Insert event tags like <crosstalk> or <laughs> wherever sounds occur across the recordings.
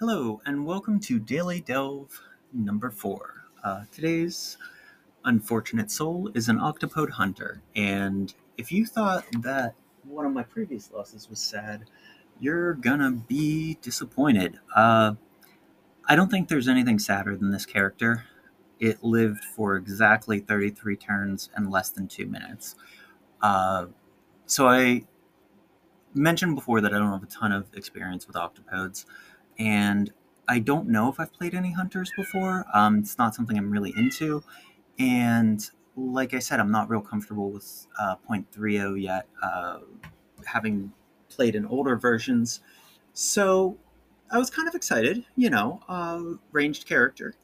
Hello, and welcome to Daily Delve number four. Uh, today's unfortunate soul is an octopode hunter, and if you thought that one of my previous losses was sad, you're gonna be disappointed. Uh, I don't think there's anything sadder than this character. It lived for exactly 33 turns and less than two minutes. Uh, so I mentioned before that I don't have a ton of experience with octopodes and I don't know if I've played any hunters before. Um, it's not something I'm really into, and like I said, I'm not real comfortable with uh, 0.30 yet, uh, having played in older versions. So I was kind of excited, you know, uh, ranged character,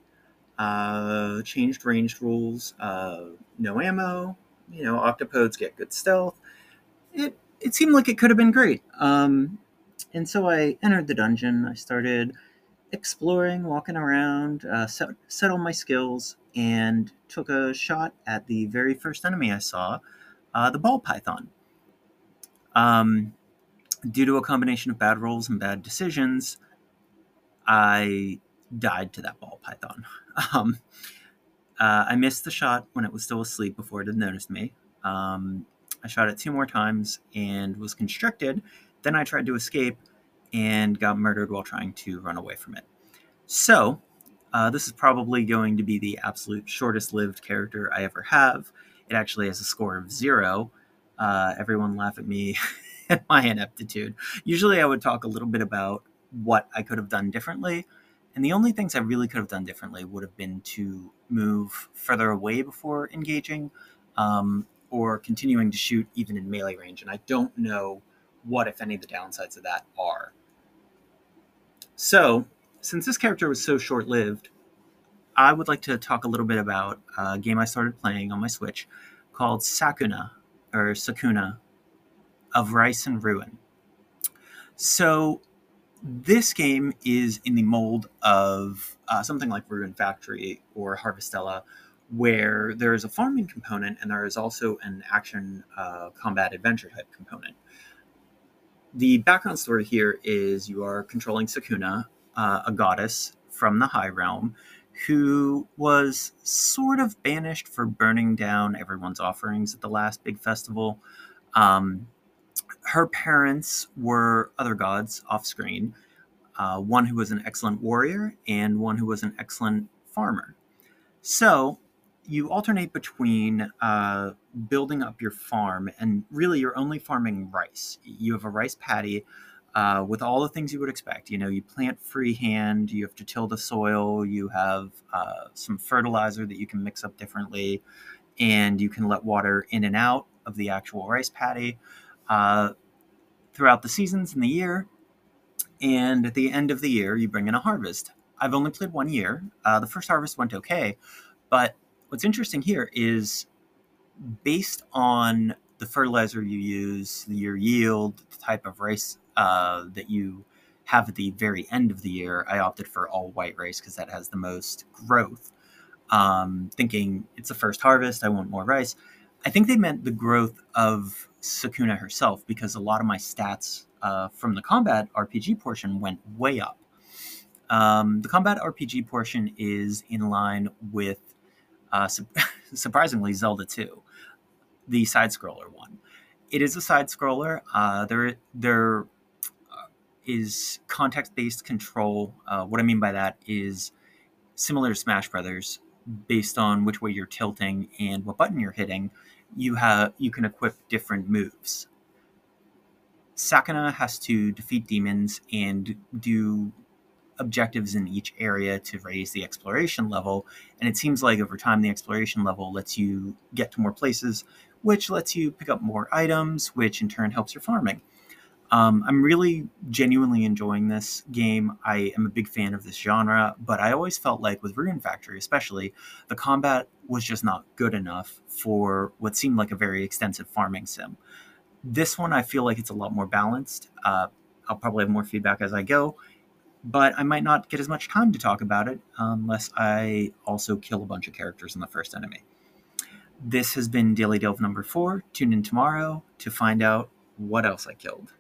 uh, changed ranged rules, uh, no ammo, you know, octopodes get good stealth. It it seemed like it could have been great. Um, and so I entered the dungeon. I started exploring, walking around, uh, set, settled my skills, and took a shot at the very first enemy I saw, uh, the ball python. Um, due to a combination of bad rolls and bad decisions, I died to that ball python. <laughs> Um, uh, I missed the shot when it was still asleep before it had noticed me. Um, I shot it two more times and was constricted then I tried to escape and got murdered while trying to run away from it. So, uh, this is probably going to be the absolute shortest lived character I ever have. It actually has a score of zero. Uh, everyone laugh at me <laughs> at my ineptitude. Usually, I would talk a little bit about what I could have done differently. And the only things I really could have done differently would have been to move further away before engaging um, or continuing to shoot even in melee range. And I don't know what, if any, the downsides of that are. So, since this character was so short lived, I would like to talk a little bit about a game I started playing on my Switch called Sakuna, or Sakuna, of Rice and Ruin. So, this game is in the mold of uh, something like Rune Factory or Harvestella, where there is a farming component and there is also an action uh, combat adventure type component the background story here is you are controlling Sakuna, uh, a goddess from the High Realm, who was sort of banished for burning down everyone's offerings at the last big festival. Um, her parents were other gods off screen, uh, one who was an excellent warrior and one who was an excellent farmer. So you alternate between uh, building up your farm and really you're only farming rice. You have a rice paddy uh, with all the things you would expect. You know, you plant freehand, you have to till the soil, you have uh, some fertilizer that you can mix up differently, and you can let water in and out of the actual rice paddy uh, throughout the seasons in the year. And at the end of the year, you bring in a harvest. I've only played one year. Uh, the first harvest went okay, but what's interesting here is based on the fertilizer you use, your yield, the type of rice uh, that you have at the very end of the year, I opted for all white rice because that has the most growth. Um, thinking it's the first harvest, I want more rice. I think they meant the growth of Sakuna herself because a lot of my stats uh, from the combat RPG portion went way up. Um, the combat RPG portion is in line with uh, su- <laughs> surprisingly, Zelda 2, the side scroller one. It is a side scroller. Uh, there, there uh, context based control. Uh, what I mean by that is similar to Smash Brothers, based on which way you're tilting and what button you're hitting. You have you can equip different moves. Sakuna has to defeat demons and do objectives in each area to raise the exploration level. And it seems like over time, the exploration level lets you get to more places, which lets you pick up more items, which in turn helps your farming. Um, I'm really genuinely enjoying this game. I am a big fan of this genre, but I always felt like with Rune Factory, especially, the combat was just not good enough for what seemed like a very extensive farming sim. This one, I feel like it's a lot more balanced. Uh, I'll probably have more feedback as I go but I might not get as much time to talk about it unless I also kill a bunch of characters in the first enemy. This has been Daily Delve number four. Tune in tomorrow to find out what else I killed.